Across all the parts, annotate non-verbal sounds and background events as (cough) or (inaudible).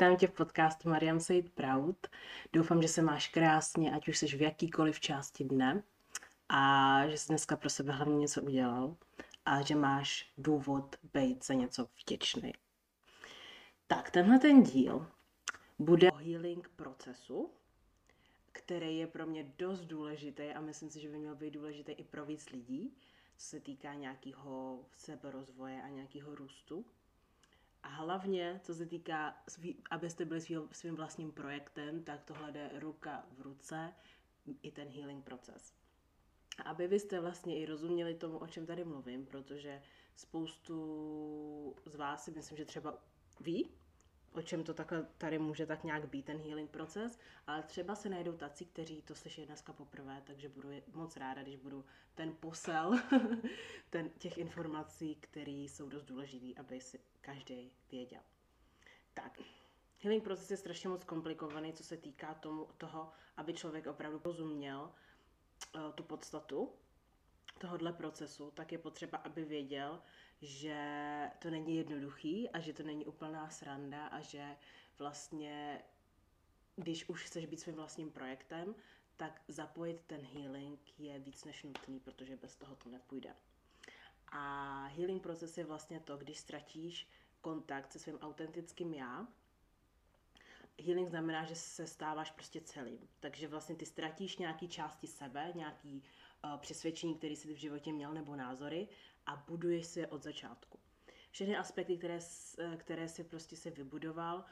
Vítám tě v podcastu Mariam Said Proud. Doufám, že se máš krásně, ať už jsi v jakýkoliv části dne a že jsi dneska pro sebe hlavně něco udělal a že máš důvod být za něco vděčný. Tak, tenhle ten díl bude o healing procesu, který je pro mě dost důležitý a myslím si, že by měl být důležitý i pro víc lidí, co se týká nějakého seberozvoje a nějakého růstu. A hlavně, co se týká, abyste byli svým, svým vlastním projektem, tak tohle jde ruka v ruce, i ten healing proces. Aby vy jste vlastně i rozuměli tomu, o čem tady mluvím, protože spoustu z vás si myslím, že třeba ví, o čem to takhle tady může tak nějak být, ten healing proces, ale třeba se najdou taci, kteří to slyší dneska poprvé, takže budu moc ráda, když budu ten posel (laughs) ten, těch informací, které jsou dost důležité, aby si každý věděl. Tak, healing proces je strašně moc komplikovaný, co se týká tomu, toho, aby člověk opravdu rozuměl uh, tu podstatu tohohle procesu, tak je potřeba, aby věděl, že to není jednoduchý a že to není úplná sranda a že vlastně, když už chceš být svým vlastním projektem, tak zapojit ten healing je víc než nutný, protože bez toho to nepůjde. A healing proces je vlastně to, když ztratíš kontakt se svým autentickým já. Healing znamená, že se stáváš prostě celým. Takže vlastně ty ztratíš nějaký části sebe, nějaký uh, přesvědčení, který jsi v životě měl, nebo názory a buduješ si je od začátku. Všechny aspekty, které, eh, které si prostě se vybudoval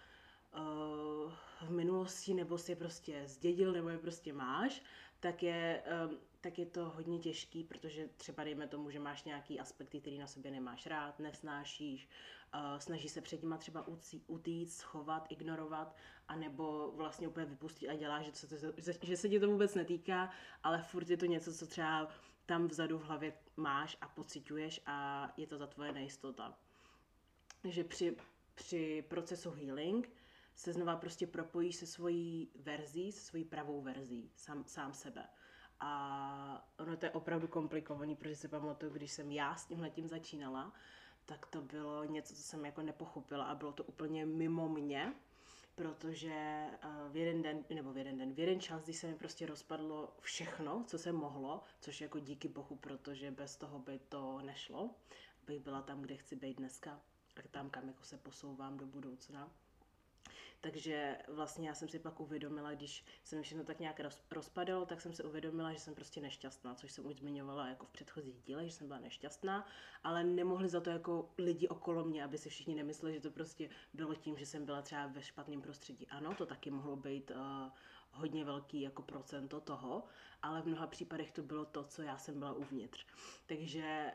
uh, v minulosti, nebo si je prostě zdědil, nebo je prostě máš, tak je, um, tak je to hodně těžký, protože třeba dejme tomu, že máš nějaký aspekty, který na sobě nemáš rád, nesnášíš, uh, snaží se před nima třeba utíct, schovat, ignorovat, anebo vlastně úplně vypustit a děláš, že, se, že se ti to vůbec netýká, ale furt je to něco, co třeba tam vzadu v hlavě máš a pociťuješ a je to za tvoje nejistota. Takže při, při procesu healing se znova prostě propojíš se svojí verzí, se svojí pravou verzí, sám, sám sebe. A ono to je opravdu komplikovaný, protože si pamatuju, když jsem já s tímhle tím začínala, tak to bylo něco, co jsem jako nepochopila a bylo to úplně mimo mě, protože eh, v jeden den, nebo v jeden den, v jeden čas, když se mi prostě rozpadlo všechno, co se mohlo, což jako díky bohu, protože bez toho by to nešlo, bych byla tam, kde chci být dneska a tam, kam jako se posouvám do budoucna, takže vlastně já jsem si pak uvědomila, když se mi všechno tak nějak rozpadalo, tak jsem si uvědomila, že jsem prostě nešťastná, což jsem už zmiňovala jako v předchozích dílech, že jsem byla nešťastná, ale nemohli za to jako lidi okolo mě, aby si všichni nemysleli, že to prostě bylo tím, že jsem byla třeba ve špatném prostředí. Ano, to taky mohlo být uh, hodně velký jako procento toho, ale v mnoha případech to bylo to, co já jsem byla uvnitř. Takže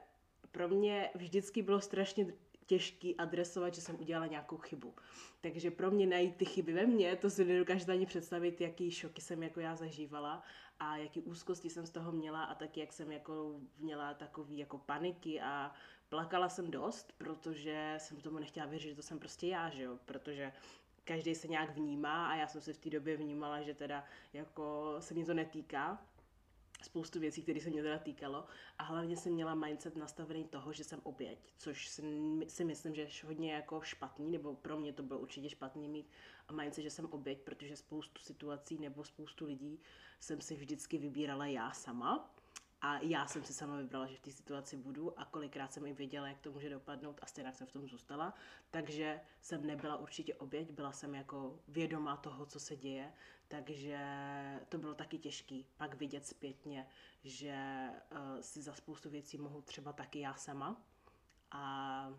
pro mě vždycky bylo strašně těžký adresovat, že jsem udělala nějakou chybu. Takže pro mě najít ty chyby ve mně, to si nedokážete ani představit, jaký šoky jsem jako já zažívala a jaký úzkosti jsem z toho měla a taky jak jsem jako měla takový jako paniky a plakala jsem dost, protože jsem tomu nechtěla věřit, že to jsem prostě já, že jo, protože každý se nějak vnímá a já jsem se v té době vnímala, že teda jako se mě to netýká, spoustu věcí, které se mě teda týkalo. A hlavně jsem měla mindset nastavený toho, že jsem oběť, což si, myslím, že je hodně jako špatný, nebo pro mě to bylo určitě špatný mít mindset, že jsem oběť, protože spoustu situací nebo spoustu lidí jsem si vždycky vybírala já sama a já jsem si sama vybrala, že v té situaci budu a kolikrát jsem i věděla, jak to může dopadnout a stejně jsem v tom zůstala. Takže jsem nebyla určitě oběť, byla jsem jako vědomá toho, co se děje, takže to bylo taky těžký pak vidět zpětně, že uh, si za spoustu věcí mohu třeba taky já sama. A,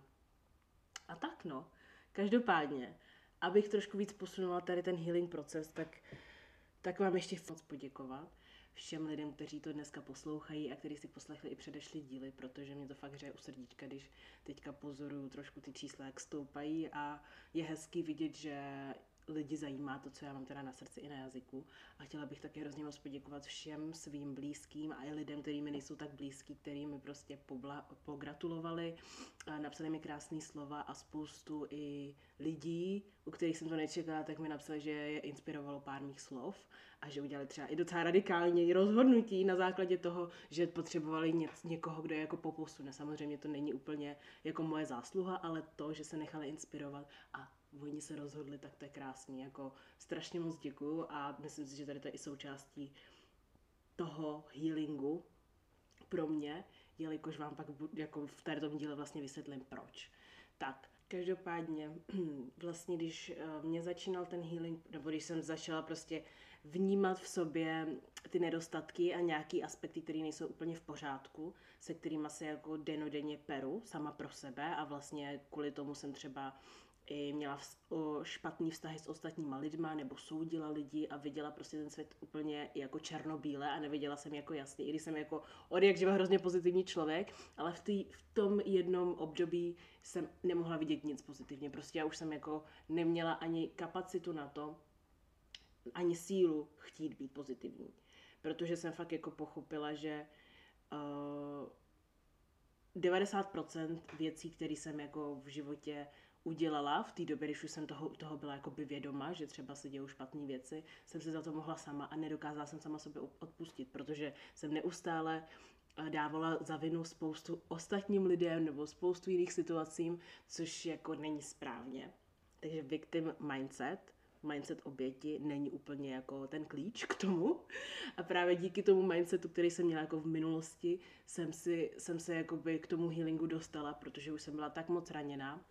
a tak no. Každopádně, abych trošku víc posunula tady ten healing proces, tak, tak vám ještě moc poděkovat všem lidem, kteří to dneska poslouchají a kteří si poslechli i předešli díly, protože mě to fakt hřeje u srdíčka, když teďka pozoruju trošku ty čísla, jak stoupají a je hezký vidět, že lidi zajímá to, co já mám teda na srdci i na jazyku. A chtěla bych také hrozně moc poděkovat všem svým blízkým a i lidem, kterými nejsou tak blízký, který mi prostě pobla, pogratulovali, napsali mi krásné slova a spoustu i lidí, u kterých jsem to nečekala, tak mi napsali, že je inspirovalo pár mých slov a že udělali třeba i docela radikální rozhodnutí na základě toho, že potřebovali ně, někoho, kdo je jako poposune. Samozřejmě to není úplně jako moje zásluha, ale to, že se nechali inspirovat a oni se rozhodli, tak to je krásný. Jako strašně moc děkuju a myslím si, že tady to je i součástí toho healingu pro mě, jelikož vám pak jako v tom díle vlastně vysvětlím proč. Tak, každopádně, (clears throat) vlastně když eh, mě začínal ten healing, nebo když jsem začala prostě vnímat v sobě ty nedostatky a nějaký aspekty, které nejsou úplně v pořádku, se kterými se jako denodenně peru sama pro sebe a vlastně kvůli tomu jsem třeba i měla špatný vztahy s ostatníma lidma nebo soudila lidi a viděla prostě ten svět úplně jako černobíle a neviděla jsem jako jasně, i když jsem jako od jak živa hrozně pozitivní člověk, ale v, tý, v tom jednom období jsem nemohla vidět nic pozitivně. Prostě já už jsem jako neměla ani kapacitu na to, ani sílu chtít být pozitivní. Protože jsem fakt jako pochopila, že uh, 90% věcí, které jsem jako v životě udělala v té době, když už jsem toho, toho byla jako by vědoma, že třeba se dějou špatné věci, jsem si za to mohla sama a nedokázala jsem sama sobě odpustit, protože jsem neustále eh, dávala za vinu spoustu ostatním lidem nebo spoustu jiných situacím, což jako není správně. Takže victim mindset, mindset oběti není úplně jako ten klíč k tomu. A právě díky tomu mindsetu, který jsem měla jako v minulosti, jsem, si, jsem se jakoby k tomu healingu dostala, protože už jsem byla tak moc raněná,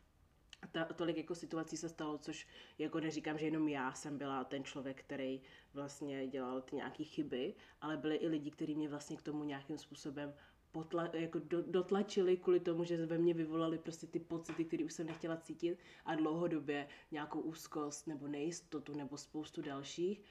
a ta, tolik jako situací se stalo, což jako neříkám, že jenom já jsem byla ten člověk, který vlastně dělal ty nějaké chyby, ale byli i lidi, kteří mě vlastně k tomu nějakým způsobem potla, jako do, dotlačili kvůli tomu, že ve mně vyvolali prostě ty pocity, které už jsem nechtěla cítit a dlouhodobě nějakou úzkost nebo nejistotu nebo spoustu dalších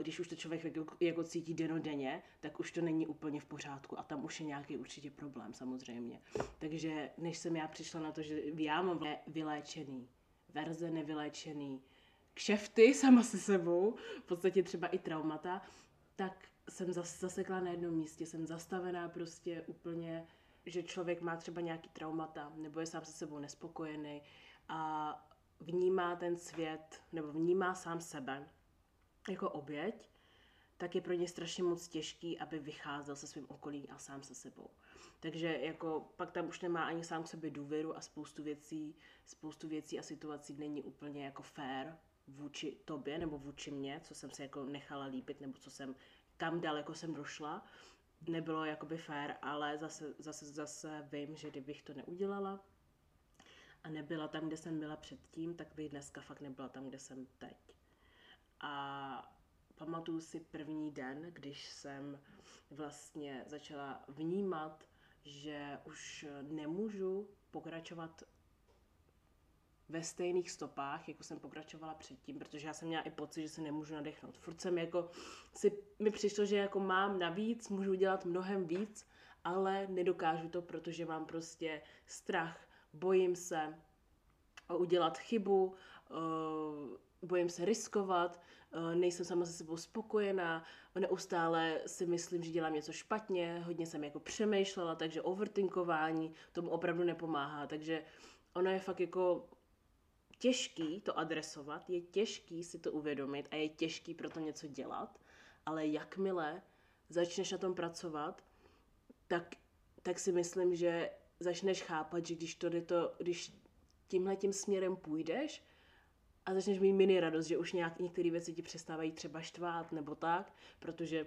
když už to člověk jako, jako cítí denodenně, tak už to není úplně v pořádku a tam už je nějaký určitě problém samozřejmě. Takže než jsem já přišla na to, že já mám vyléčený, verze nevyléčený, kšefty sama se sebou, v podstatě třeba i traumata, tak jsem zas, zasekla na jednom místě, jsem zastavená prostě úplně, že člověk má třeba nějaký traumata, nebo je sám se sebou nespokojený a vnímá ten svět, nebo vnímá sám sebe jako oběť, tak je pro ně strašně moc těžký, aby vycházel se svým okolím a sám se sebou. Takže jako pak tam už nemá ani sám k sobě důvěru a spoustu věcí, spoustu věcí a situací není úplně jako fair vůči tobě nebo vůči mně, co jsem se jako nechala líbit nebo co jsem, kam daleko jsem došla, nebylo jakoby fair, ale zase, zase, zase vím, že kdybych to neudělala a nebyla tam, kde jsem byla předtím, tak bych dneska fakt nebyla tam, kde jsem teď. A pamatuju si první den, když jsem vlastně začala vnímat, že už nemůžu pokračovat ve stejných stopách, jako jsem pokračovala předtím, protože já jsem měla i pocit, že se nemůžu nadechnout. Furt jsem jako, si, mi přišlo, že jako mám navíc, můžu dělat mnohem víc, ale nedokážu to, protože mám prostě strach, bojím se udělat chybu, uh, bojím se riskovat, eh, nejsem sama se sebou spokojená, neustále si myslím, že dělám něco špatně, hodně jsem jako přemýšlela, takže overtinkování tomu opravdu nepomáhá, takže ono je fakt jako těžký to adresovat, je těžký si to uvědomit a je těžký pro to něco dělat, ale jakmile začneš na tom pracovat, tak, tak si myslím, že začneš chápat, že když, to, to, když tímhle tím směrem půjdeš, a začneš mít mini radost, že už nějak, některé věci ti přestávají třeba štvát nebo tak, protože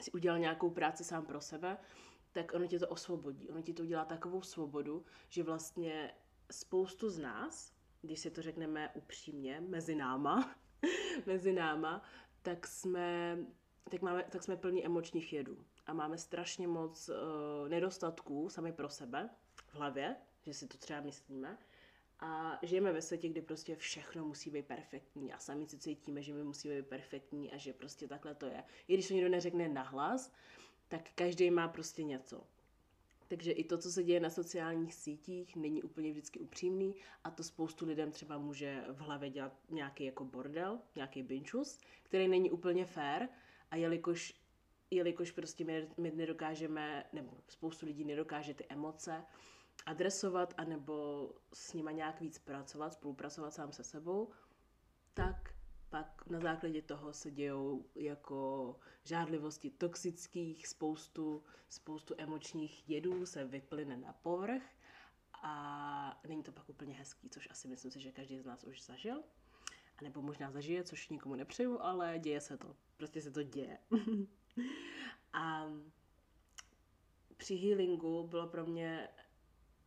si udělal nějakou práci sám pro sebe, tak ono tě to osvobodí. Ono ti to udělá takovou svobodu, že vlastně spoustu z nás, když si to řekneme upřímně, mezi náma, (laughs) mezi náma, tak jsme, tak, máme, tak jsme plní emočních jedů. A máme strašně moc uh, nedostatků sami pro sebe v hlavě, že si to třeba myslíme. A žijeme ve světě, kdy prostě všechno musí být perfektní a sami si cítíme, že my musíme být perfektní a že prostě takhle to je. I když to někdo neřekne nahlas, tak každý má prostě něco. Takže i to, co se děje na sociálních sítích, není úplně vždycky upřímný a to spoustu lidem třeba může v hlavě dělat nějaký jako bordel, nějaký binčus, který není úplně fair a jelikož, jelikož prostě my, my nedokážeme, nebo spoustu lidí nedokáže ty emoce adresovat anebo s nima nějak víc pracovat, spolupracovat sám se sebou, tak pak na základě toho se dějou jako žádlivosti toxických, spoustu, spoustu emočních jedů se vyplyne na povrch a není to pak úplně hezký, což asi myslím si, že každý z nás už zažil. A nebo možná zažije, což nikomu nepřeju, ale děje se to. Prostě se to děje. (laughs) a při healingu bylo pro mě,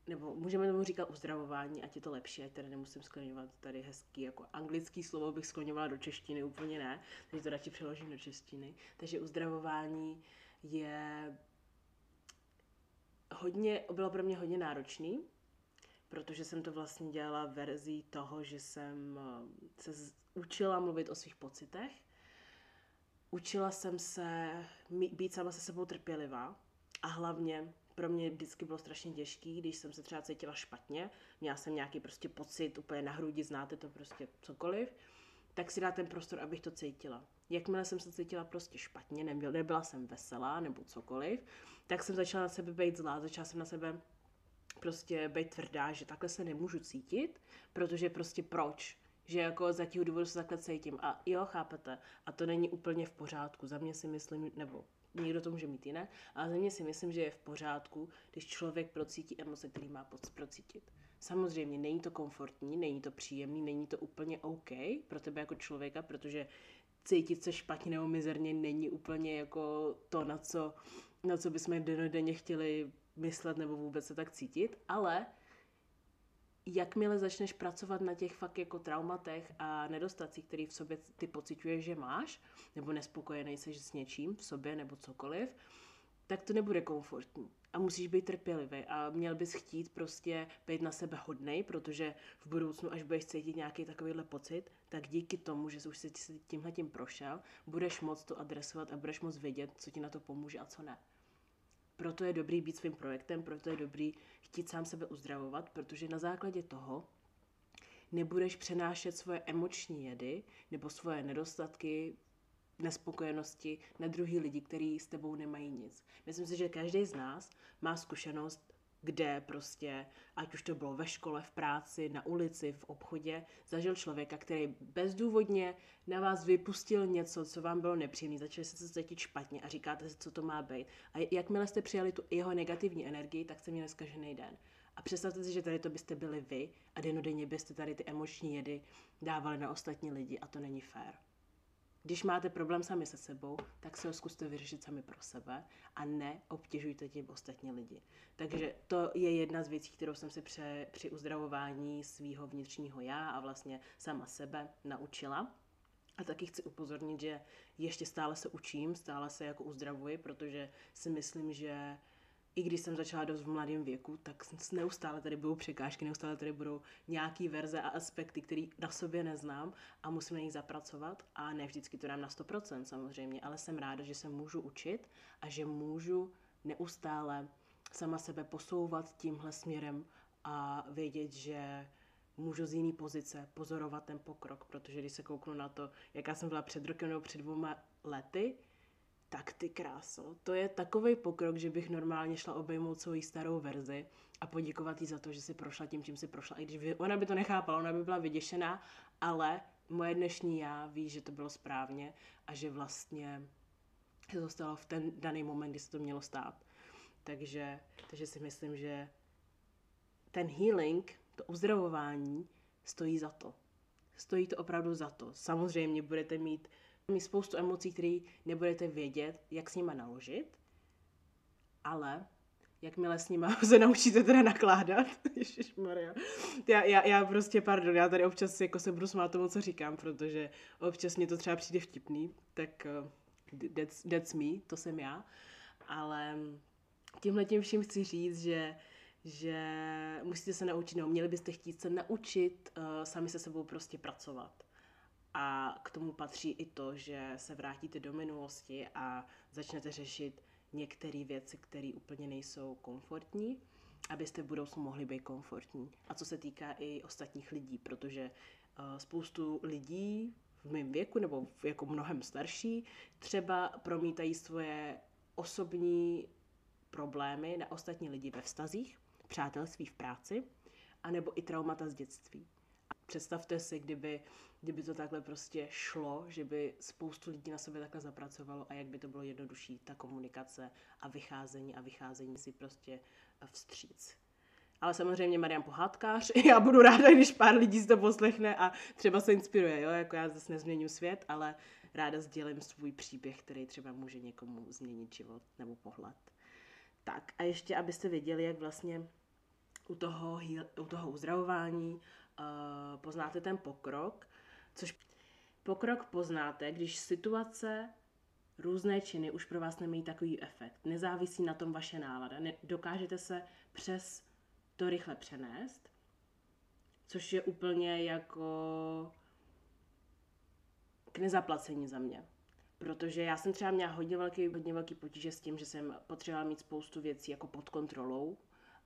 nebo můžeme tomu říkat uzdravování, ať je to lepší, ať tady nemusím skloňovat tady hezký, jako anglický slovo bych skloňovala do češtiny, úplně ne, takže to radši přeložím do češtiny. Takže uzdravování je hodně, bylo pro mě hodně náročný, protože jsem to vlastně dělala verzí toho, že jsem eh, se učila mluvit o svých pocitech, učila jsem se být sama se sebou trpělivá a hlavně pro mě vždycky bylo strašně těžký, když jsem se třeba cítila špatně, měla jsem nějaký prostě pocit úplně na hrudi, znáte to prostě cokoliv, tak si dát ten prostor, abych to cítila. Jakmile jsem se cítila prostě špatně, nebyla, nebyla jsem veselá nebo cokoliv, tak jsem začala na sebe být zlá, začala jsem na sebe prostě být tvrdá, že takhle se nemůžu cítit, protože prostě proč? Že jako za těch důvodů se takhle cítím. A jo, chápete. A to není úplně v pořádku. Za mě si myslím, nebo někdo to může mít jiné, ale za mě si myslím, že je v pořádku, když člověk procítí emoce, který má procítit. Samozřejmě není to komfortní, není to příjemný, není to úplně OK pro tebe jako člověka, protože cítit se špatně nebo mizerně není úplně jako to, na co, na co bychom denně chtěli myslet nebo vůbec se tak cítit, ale jakmile začneš pracovat na těch fakt jako traumatech a nedostacích, který v sobě ty pociťuješ, že máš, nebo nespokojený jsi s něčím v sobě nebo cokoliv, tak to nebude komfortní. A musíš být trpělivý a měl bys chtít prostě být na sebe hodnej, protože v budoucnu, až budeš cítit nějaký takovýhle pocit, tak díky tomu, že už jsi tímhle tím prošel, budeš moc to adresovat a budeš moc vědět, co ti na to pomůže a co ne. Proto je dobrý být svým projektem, proto je dobrý chtít sám sebe uzdravovat, protože na základě toho nebudeš přenášet svoje emoční jedy nebo svoje nedostatky, nespokojenosti na druhý lidi, kteří s tebou nemají nic. Myslím si, že každý z nás má zkušenost kde prostě, ať už to bylo ve škole, v práci, na ulici, v obchodě, zažil člověka, který bezdůvodně na vás vypustil něco, co vám bylo nepříjemné, začali jste se cítit špatně a říkáte si, co to má být. A jakmile jste přijali tu jeho negativní energii, tak jste měli zkažený den. A představte si, že tady to byste byli vy a denodenně byste tady ty emoční jedy dávali na ostatní lidi a to není fér. Když máte problém sami se sebou, tak se ho zkuste vyřešit sami pro sebe a ne obtěžujte tím ostatní lidi. Takže to je jedna z věcí, kterou jsem si pře, při uzdravování svého vnitřního já a vlastně sama sebe naučila. A taky chci upozornit, že ještě stále se učím, stále se jako uzdravuji, protože si myslím, že i když jsem začala dost v mladém věku, tak neustále tady budou překážky, neustále tady budou nějaký verze a aspekty, které na sobě neznám a musím na nich zapracovat. A ne vždycky to dám na 100% samozřejmě, ale jsem ráda, že se můžu učit a že můžu neustále sama sebe posouvat tímhle směrem a vědět, že můžu z jiné pozice pozorovat ten pokrok, protože když se kouknu na to, jaká jsem byla před rokem nebo před dvouma lety, tak ty kráso, to je takový pokrok, že bych normálně šla obejmout svou starou verzi a poděkovat jí za to, že si prošla tím, čím si prošla. I když ona by to nechápala, ona by byla vyděšená, ale moje dnešní já ví, že to bylo správně a že vlastně se to stalo v ten daný moment, kdy se to mělo stát. Takže, takže si myslím, že ten healing, to uzdravování stojí za to. Stojí to opravdu za to. Samozřejmě budete mít mít spoustu emocí, které nebudete vědět, jak s nima naložit, ale jakmile s nima (laughs) se naučíte teda nakládat, (laughs) Maria. Já, já, já prostě, pardon, já tady občas jako se budu smát tomu, co říkám, protože občas mě to třeba přijde vtipný, tak uh, that's, that's me, to jsem já, ale tímhle tím vším chci říct, že že musíte se naučit, no, měli byste chtít se naučit uh, sami se sebou prostě pracovat. A k tomu patří i to, že se vrátíte do minulosti a začnete řešit některé věci, které úplně nejsou komfortní, abyste v budoucnu mohli být komfortní. A co se týká i ostatních lidí, protože uh, spoustu lidí v mém věku nebo jako mnohem starší třeba promítají svoje osobní problémy na ostatní lidi ve vztazích, přátelství v práci, anebo i traumata z dětství. Představte si, kdyby, kdyby to takhle prostě šlo, že by spoustu lidí na sebe takhle zapracovalo a jak by to bylo jednodušší, ta komunikace a vycházení a vycházení si prostě vstříc. Ale samozřejmě Marian pohádkář, (laughs) já budu ráda, když pár lidí si to poslechne a třeba se inspiruje, jo, jako já zase nezměním svět, ale ráda sdělím svůj příběh, který třeba může někomu změnit život nebo pohled. Tak a ještě, abyste věděli, jak vlastně u toho, u toho uzdravování poznáte ten pokrok, což pokrok poznáte, když situace různé činy už pro vás nemají takový efekt. Nezávisí na tom vaše nálada. Ne, dokážete se přes to rychle přenést, což je úplně jako k nezaplacení za mě. Protože já jsem třeba měla hodně velký, hodně velký potíže s tím, že jsem potřebovala mít spoustu věcí jako pod kontrolou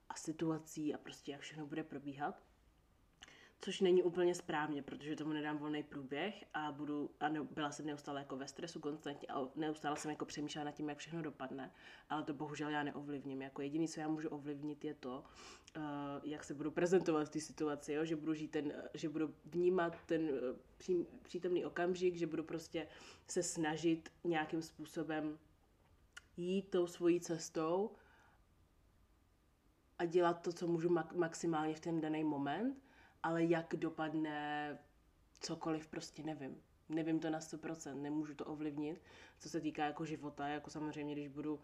a situací a prostě jak všechno bude probíhat což není úplně správně, protože tomu nedám volný průběh a budu, a ne, byla jsem neustále jako ve stresu konstantně a neustále jsem jako přemýšlela nad tím, jak všechno dopadne, ale to bohužel já neovlivním. Jako jediný, co já můžu ovlivnit, je to, uh, jak se budu prezentovat v té situaci, jo? že budu žít ten, že budu vnímat ten uh, pří, přítomný okamžik, že budu prostě se snažit nějakým způsobem jít tou svojí cestou a dělat to, co můžu maximálně v ten daný moment ale jak dopadne cokoliv, prostě nevím. Nevím to na 100%, nemůžu to ovlivnit, co se týká jako života, jako samozřejmě, když budu,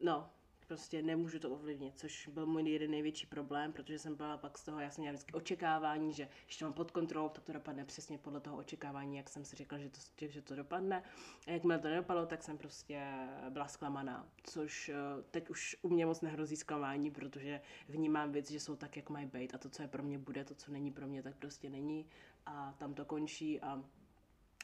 no, prostě nemůžu to ovlivnit, což byl můj jeden největší problém, protože jsem byla pak z toho, já jsem měla vždycky očekávání, že když to mám pod kontrolou, tak to dopadne přesně podle toho očekávání, jak jsem si řekla, že to, že to dopadne. A jakmile to nedopadlo, tak jsem prostě byla zklamaná, což eh, teď už u mě moc nehrozí zklamání, protože vnímám věci, že jsou tak, jak mají být a to, co je pro mě bude, to, co není pro mě, tak prostě není a tam to končí a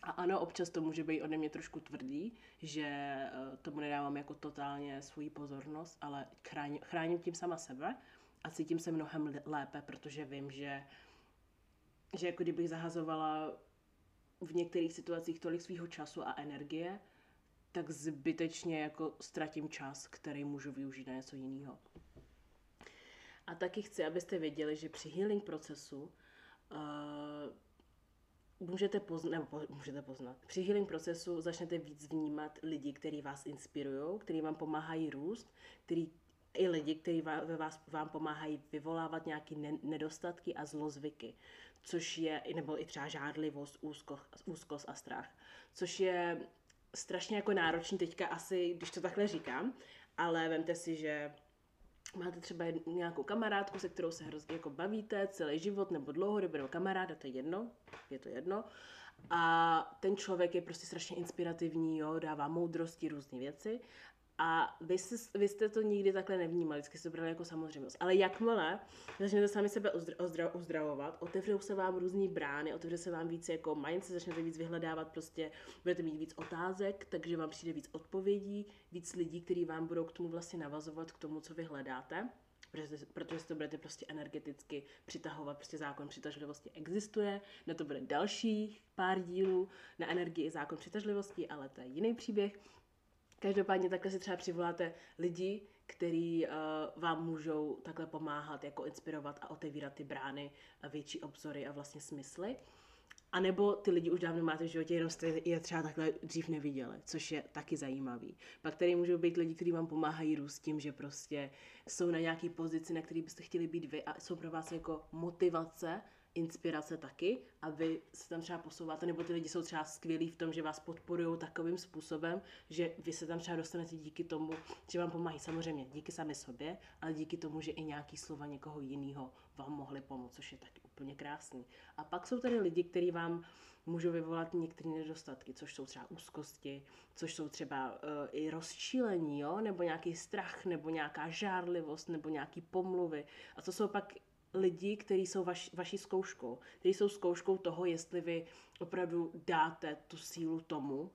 a ano, občas to může být ode mě trošku tvrdý, že eh, tomu nedávám jako totálně svoji pozornost, ale chráním, chráním tím sama sebe a cítím se mnohem lépe, protože vím, že, že jako kdybych zahazovala v některých situacích tolik svého času a energie, tak zbytečně jako ztratím čas, který můžu využít na něco jiného. A taky chci, abyste věděli, že při healing procesu uh, můžete poznat, nebo můžete poznat. Při healing procesu začnete víc vnímat lidi, kteří vás inspirují, kteří vám pomáhají růst, který i lidi, kteří ve vás, vám pomáhají vyvolávat nějaké ne, nedostatky a zlozvyky, což je, nebo i třeba žádlivost, úzkost, úzkost a strach, což je strašně jako náročný teďka asi, když to takhle říkám, ale vemte si, že máte třeba nějakou kamarádku, se kterou se hrozně jako bavíte celý život nebo dlouhodobě nebo kamaráda, to je jedno, je to jedno. A ten člověk je prostě strašně inspirativní, jo, dává moudrosti, různé věci a vy, jste, vy jste to nikdy takhle nevnímali, vždycky jste to brali jako samozřejmost. Ale jakmile začnete sami sebe uzdra, uzdravovat, otevřou se vám různé brány, otevře se vám víc jako mindset, začnete víc vyhledávat, prostě budete mít víc otázek, takže vám přijde víc odpovědí, víc lidí, kteří vám budou k tomu vlastně navazovat, k tomu, co vy hledáte protože, protože si to budete prostě energeticky přitahovat, prostě zákon přitažlivosti existuje, na to bude dalších pár dílů, na energii zákon přitažlivosti, ale to je jiný příběh, Každopádně takhle si třeba přivoláte lidi, který uh, vám můžou takhle pomáhat, jako inspirovat a otevírat ty brány a větší obzory a vlastně smysly. A nebo ty lidi už dávno máte v životě, jenom jste je třeba takhle dřív neviděli, což je taky zajímavý. Pak tady můžou být lidi, kteří vám pomáhají růst tím, že prostě jsou na nějaký pozici, na který byste chtěli být vy a jsou pro vás jako motivace inspirace taky a vy se tam třeba posouváte, nebo ty lidi jsou třeba skvělí v tom, že vás podporují takovým způsobem, že vy se tam třeba dostanete díky tomu, že vám pomáhají samozřejmě díky sami sobě, ale díky tomu, že i nějaký slova někoho jiného vám mohli pomoct, což je taky úplně krásný. A pak jsou tady lidi, kteří vám můžou vyvolat některé nedostatky, což jsou třeba úzkosti, což jsou třeba uh, i rozčílení, jo? nebo nějaký strach, nebo nějaká žárlivost, nebo nějaký pomluvy. A to jsou pak lidi, kteří jsou vaš, vaší zkouškou, kteří jsou zkouškou toho, jestli vy opravdu dáte tu sílu tomu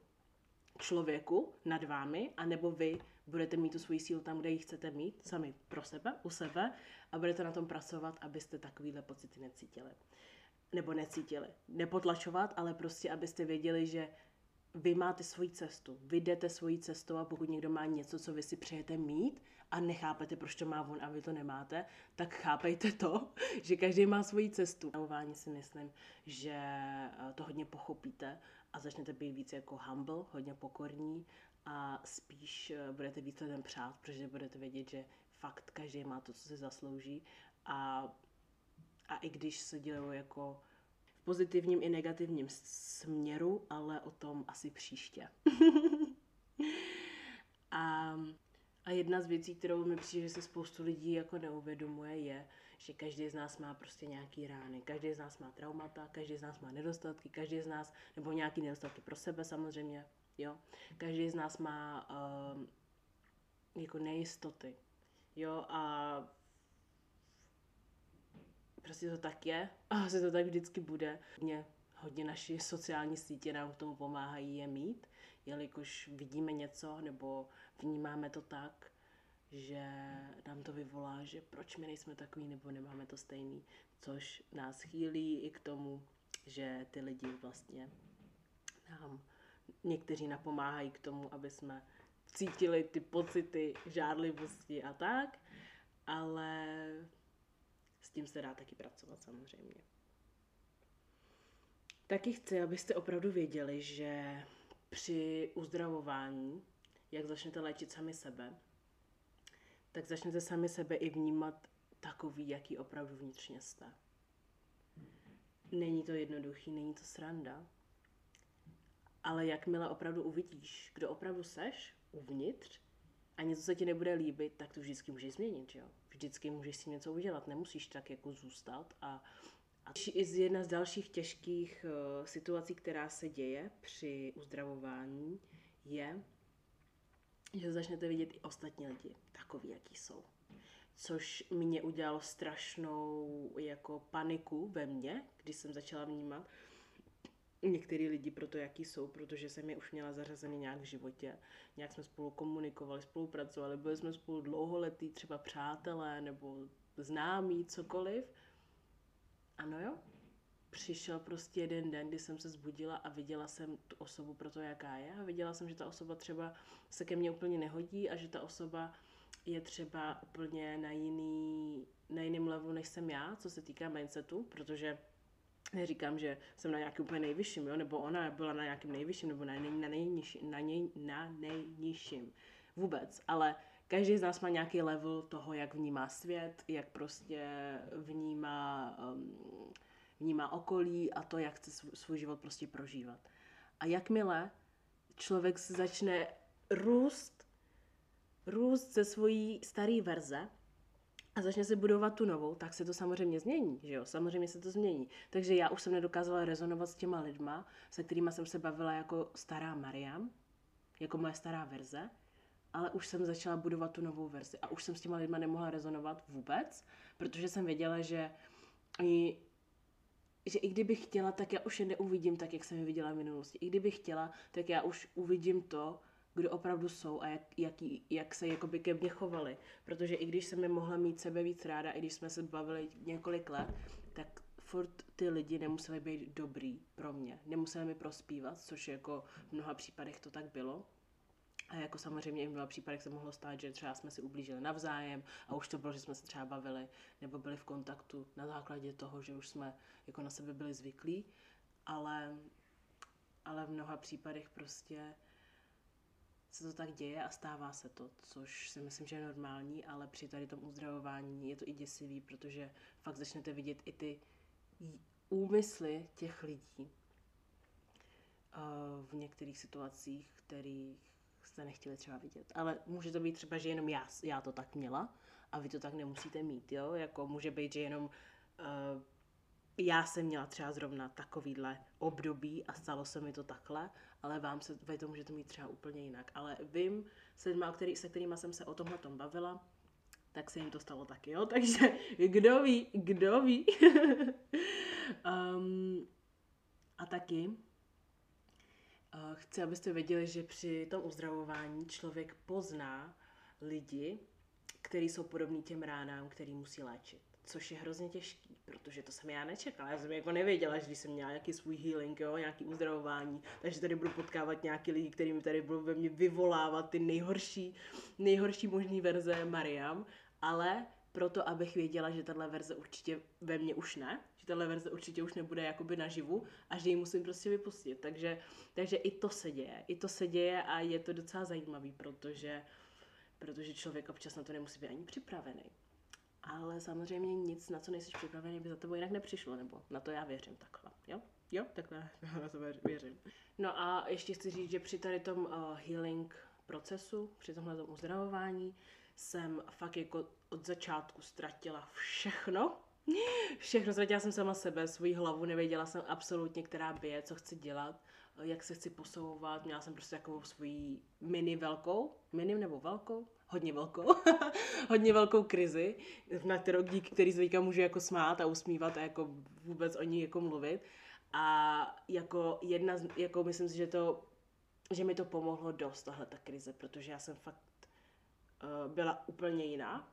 člověku nad vámi, anebo vy budete mít tu svoji sílu tam, kde ji chcete mít, sami pro sebe, u sebe a budete na tom pracovat, abyste takovýhle pocity necítili. Nebo necítili. Nepotlačovat, ale prostě, abyste věděli, že vy máte svoji cestu, vy jdete svoji cestou a pokud někdo má něco, co vy si přejete mít a nechápete, proč to má on a vy to nemáte, tak chápejte to, že každý má svoji cestu. Na si myslím, že eh, to hodně pochopíte a začnete být víc jako humble, hodně pokorní a spíš eh, budete víc lidem přát, protože budete vědět, že fakt každý má to, co si zaslouží a, a i když se dělou jako v pozitivním i negativním směru, ale o tom asi příště. (laughs) a, a jedna z věcí, kterou mi přijde, že se spoustu lidí jako neuvědomuje, je, že každý z nás má prostě nějaký rány, každý z nás má traumata, každý z nás má nedostatky, každý z nás, nebo nějaký nedostatky pro sebe samozřejmě, jo. Každý z nás má uh, jako nejistoty, jo, a prostě to tak je a asi to tak vždycky bude. Mě hodně naši sociální sítě nám k tomu pomáhají je mít, jelikož vidíme něco nebo vnímáme to tak, že nám to vyvolá, že proč my nejsme takový nebo nemáme to stejný, což nás chýlí i k tomu, že ty lidi vlastně nám někteří napomáhají k tomu, aby jsme cítili ty pocity žádlivosti a tak, ale s tím se dá taky pracovat samozřejmě. Taky chci, abyste opravdu věděli, že při uzdravování, jak začnete léčit sami sebe, tak začnete sami sebe i vnímat takový, jaký opravdu vnitřně jste. Není to jednoduchý, není to sranda, ale jakmile opravdu uvidíš, kdo opravdu seš uvnitř a něco se ti nebude líbit, tak to vždycky můžeš změnit, že jo? Vždycky můžeš si něco udělat, nemusíš tak jako zůstat a a jedna z dalších těžkých uh, situací, která se děje při uzdravování, je, že začnete vidět i ostatní lidi, takový, jaký jsou. Což mě udělalo strašnou jako paniku ve mně, když jsem začala vnímat některý lidi pro to, jaký jsou, protože jsem je už měla zařazený nějak v životě. Nějak jsme spolu komunikovali, spolupracovali, byli jsme spolu dlouholetí, třeba přátelé nebo známí, cokoliv. Ano jo, přišel prostě jeden den, kdy jsem se zbudila a viděla jsem tu osobu pro to, jaká je a viděla jsem, že ta osoba třeba se ke mně úplně nehodí a že ta osoba je třeba úplně na jiný, na jiném levelu, než jsem já, co se týká mindsetu, protože neříkám, že jsem na nějakém úplně nejvyšším, jo, nebo ona byla na nějakém nejvyšším, nebo na, nej, na, nejnižší, na, něj, na nejnižším. Vůbec, ale každý z nás má nějaký level toho, jak vnímá svět, jak prostě vnímá, um, vnímá okolí a to, jak chce svůj život prostě prožívat. A jakmile člověk začne růst, růst ze svojí staré verze, a začne se budovat tu novou, tak se to samozřejmě změní, že jo? Samozřejmě se to změní. Takže já už jsem nedokázala rezonovat s těma lidma, se kterými jsem se bavila jako stará Mariam, jako moje stará verze, ale už jsem začala budovat tu novou verzi a už jsem s těma lidma nemohla rezonovat vůbec, protože jsem věděla, že oni že i kdybych chtěla, tak já už je neuvidím tak, jak jsem je viděla v minulosti. I kdybych chtěla, tak já už uvidím to, kdo opravdu jsou a jak, jaký, jak se jakoby ke mně chovali. Protože i když jsem je mohla mít sebe víc ráda, i když jsme se bavili několik let, tak furt ty lidi nemuseli být dobrý pro mě. Nemuseli mi prospívat, což jako v mnoha případech to tak bylo. A jako samozřejmě i v mnoha případech se mohlo stát, že třeba jsme si ublížili navzájem a už to bylo, že jsme se třeba bavili nebo byli v kontaktu na základě toho, že už jsme jako na sebe byli zvyklí, ale, ale v mnoha případech prostě se to tak děje a stává se to, což si myslím, že je normální, ale při tady tom uzdravování je to i děsivý, protože fakt začnete vidět i ty úmysly těch lidí eh, v některých situacích, kterých jste nechtěli třeba vidět. Ale může to být třeba, že jenom já, já to tak měla a vy to tak nemusíte mít, jo? Jako může být, že jenom uh, já jsem měla třeba zrovna takovýhle období a stalo se mi to takhle, ale vám se, vy to můžete mít třeba úplně jinak. Ale vím, se, lidma, který, se kterými jsem se o tomhle tom bavila, tak se jim to stalo taky, jo? (laughs) Takže kdo ví, kdo ví. um, (laughs) a taky chci, abyste věděli, že při tom uzdravování člověk pozná lidi, kteří jsou podobní těm ránám, který musí léčit což je hrozně těžký, protože to jsem já nečekala. Já jsem jako nevěděla, že když jsem měla nějaký svůj healing, jo, nějaký uzdravování, takže tady budu potkávat nějaký lidi, kteří mi tady budou ve mně vyvolávat ty nejhorší, nejhorší možný verze Mariam, ale proto, abych věděla, že tahle verze určitě ve mně už ne, že tahle verze určitě už nebude jakoby naživu a že ji musím prostě vypustit. Takže, takže i to se děje, i to se děje a je to docela zajímavý, protože, protože člověk občas na to nemusí být ani připravený. ale samozřejmě nic, na co nejsi připravený, by za tebou jinak nepřišlo, nebo na to já věřím takhle, jo? Jo, takhle (laughs) na to věřím. No a ještě chci říct, že při tady tom uh, healing procesu, při tomhle uzdravování, jsem fakt jako od začátku ztratila všechno. Všechno, ztratila jsem sama sebe, svoji hlavu, nevěděla jsem absolutně, která by je, co chci dělat, jak se chci posouvat. Měla jsem prostě takovou svoji mini velkou, mini nebo velkou, hodně velkou, (laughs) hodně velkou krizi, na kterou, díky který se můžu jako smát a usmívat a jako vůbec o ní jako mluvit. A jako jedna, jako myslím si, že to, že mi to pomohlo dost, tahle ta krize, protože já jsem fakt byla úplně jiná.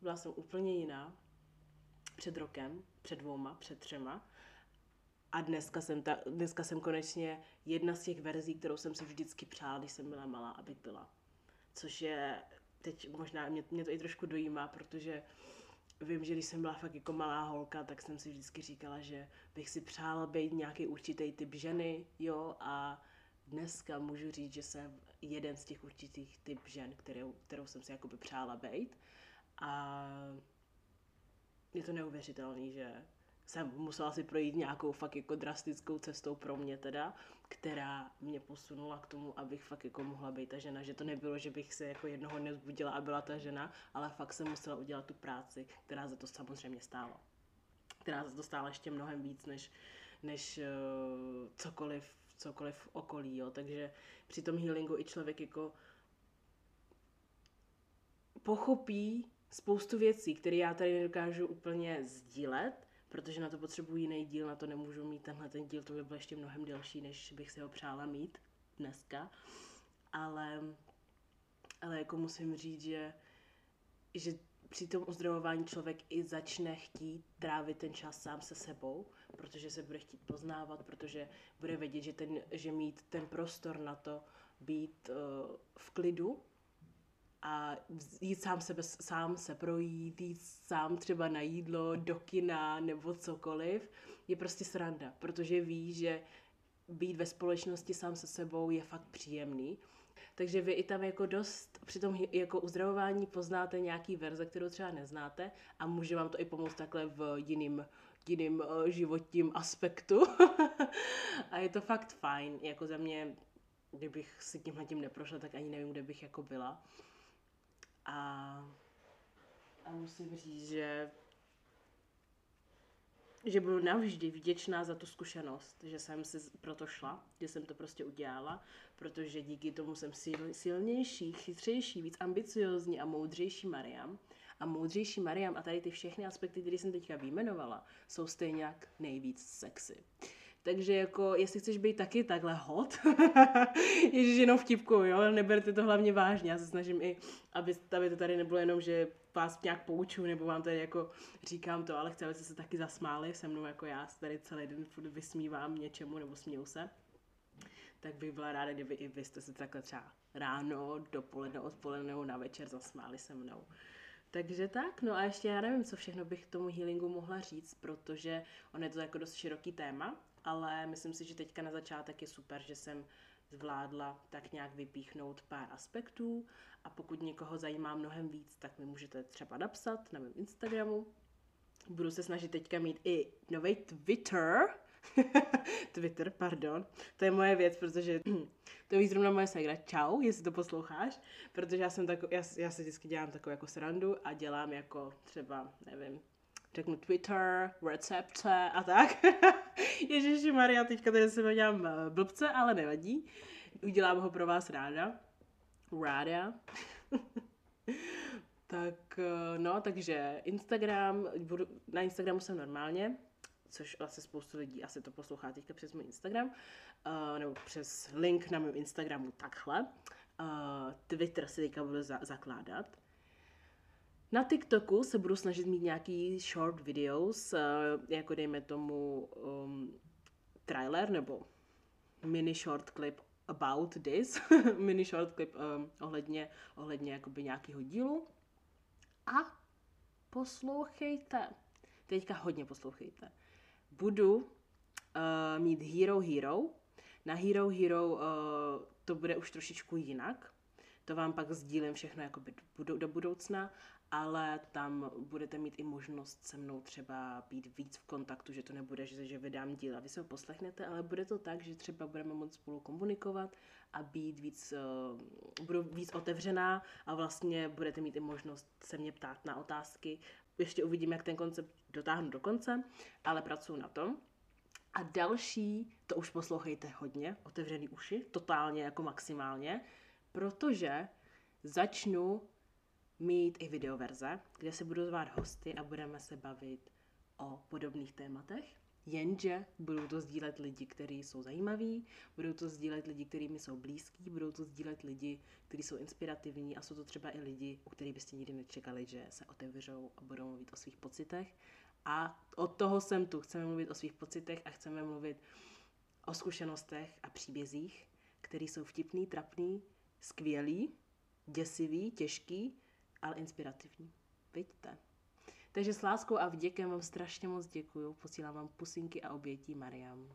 Byla jsem úplně jiná před rokem, před dvouma, před třema. A dneska jsem, ta, dneska jsem konečně jedna z těch verzí, kterou jsem si vždycky přála, když jsem byla malá, aby byla. Což je, teď možná mě, mě to i trošku dojímá, protože vím, že když jsem byla fakt jako malá holka, tak jsem si vždycky říkala, že bych si přála být nějaký určitý typ ženy, jo, a dneska můžu říct, že jsem jeden z těch určitých typ žen, kterou, kterou jsem si jakoby přála být. A je to neuvěřitelný, že jsem musela si projít nějakou fakt jako drastickou cestou pro mě teda, která mě posunula k tomu, abych fakt jako mohla být ta žena, že to nebylo, že bych se jako jednoho dne zbudila a byla ta žena, ale fakt jsem musela udělat tu práci, která za to samozřejmě stála. Která za to stála ještě mnohem víc, než, než uh, cokoliv, cokoliv v okolí, jo. Takže při tom healingu i člověk jako pochopí spoustu věcí, které já tady nedokážu úplně sdílet, protože na to potřebuji jiný díl, na to nemůžu mít tenhle ten díl, to by byl ještě mnohem delší, než bych si ho přála mít dneska. Ale, ale jako musím říct, že, že při tom uzdravování člověk i začne chtít trávit ten čas sám se sebou, protože se bude chtít poznávat, protože bude vědět, že, ten, že mít ten prostor na to být uh, v klidu a jít sám, sebe, sám se projít, jít sám třeba na jídlo, do kina nebo cokoliv, je prostě sranda, protože ví, že být ve společnosti sám se sebou je fakt příjemný. Takže vy i tam jako dost při tom jako uzdravování poznáte nějaký verze, kterou třeba neznáte a může vám to i pomoct takhle v jiným, jiným uh, životním aspektu. (laughs) a je to fakt fajn, jako za mě, kdybych si tímhle tím neprošla, tak ani nevím, kde bych jako byla. A, a musím říct, že že budu navždy vděčná za tu zkušenost, že jsem si proto šla, že jsem to prostě udělala, protože díky tomu jsem sil, silnější, chytřejší, víc ambiciozní a moudřejší Mariam. A moudřejší Mariam a tady ty všechny aspekty, které jsem teďka vyjmenovala, jsou stejně jak nejvíc sexy. Takže jako, jestli chceš být taky takhle hot, (laughs) ježiš jenom vtipku, jo, neberte to hlavně vážně, já se snažím i, aby, aby to tady nebylo jenom, že vás nějak pouču, nebo vám tady jako říkám to, ale chci, abyste se taky zasmáli se mnou, jako já se tady celý den furt vysmívám něčemu, nebo směju se. Tak bych byla ráda, kdyby i vy jste se takhle třeba ráno, dopoledne, odpoledne nebo na večer zasmáli se mnou. Takže tak, no a ještě já nevím, co všechno bych tomu healingu mohla říct, protože on je to jako dost široký téma, ale myslím si, že teďka na začátek je super, že jsem zvládla tak nějak vypíchnout pár aspektů a pokud někoho zajímá mnohem víc, tak mi můžete třeba napsat na mém Instagramu. Budu se snažit teďka mít i nový Twitter, (laughs) Twitter, pardon. To je moje věc, protože (clears throat) to ví zrovna moje segra. Čau, jestli to posloucháš, protože já jsem tako, já, já se vždycky dělám takovou jako srandu a dělám jako třeba, nevím, řeknu Twitter, recepce a tak. (laughs) Ježiši Maria, teďka tady se dělám eh, blbce, ale nevadí. Udělám ho pro vás ráda. Ráda. (laughs) tak eh, no, takže Instagram, budu, na Instagramu jsem normálně, což asi spoustu lidí asi to poslouchá teďka přes můj Instagram, uh, nebo přes link na mém Instagramu takhle. Uh, Twitter si teďka budu za- zakládat. Na TikToku se budu snažit mít nějaký short videos, uh, jako dejme tomu um, trailer nebo mini short clip about this, (laughs) mini short clip um, ohledně, ohledně jakoby nějakého dílu. A poslouchejte, teďka hodně poslouchejte. Budu uh, mít Hero Hero. Na Hero Hero uh, to bude už trošičku jinak To vám pak sdílím všechno jakoby do, do budoucna, ale tam budete mít i možnost se mnou třeba být víc v kontaktu, že to nebude, že, že vydám díl a vy se ho poslechnete, ale bude to tak, že třeba budeme moct spolu komunikovat a být víc, uh, budu víc otevřená a vlastně budete mít i možnost se mě ptát na otázky. Ještě uvidím, jak ten koncept dotáhnu do konce, ale pracuji na tom. A další, to už poslouchejte hodně, otevřený uši, totálně jako maximálně, protože začnu mít i videoverze, kde se budu zvát hosty a budeme se bavit o podobných tématech. Jenže budou to sdílet lidi, kteří jsou zajímaví, budou to sdílet lidi, kteří mi jsou blízký, budou to sdílet lidi, kteří jsou inspirativní a jsou to třeba i lidi, u kterých byste nikdy nečekali, že se otevřou a budou mluvit o svých pocitech. A od toho jsem tu. Chceme mluvit o svých pocitech a chceme mluvit o zkušenostech a příbězích, které jsou vtipný, trapný, skvělý, děsivý, těžký, ale inspirativní. Vidíte? Takže s láskou a vděkem vám strašně moc děkuju. Posílám vám pusinky a obětí Mariam.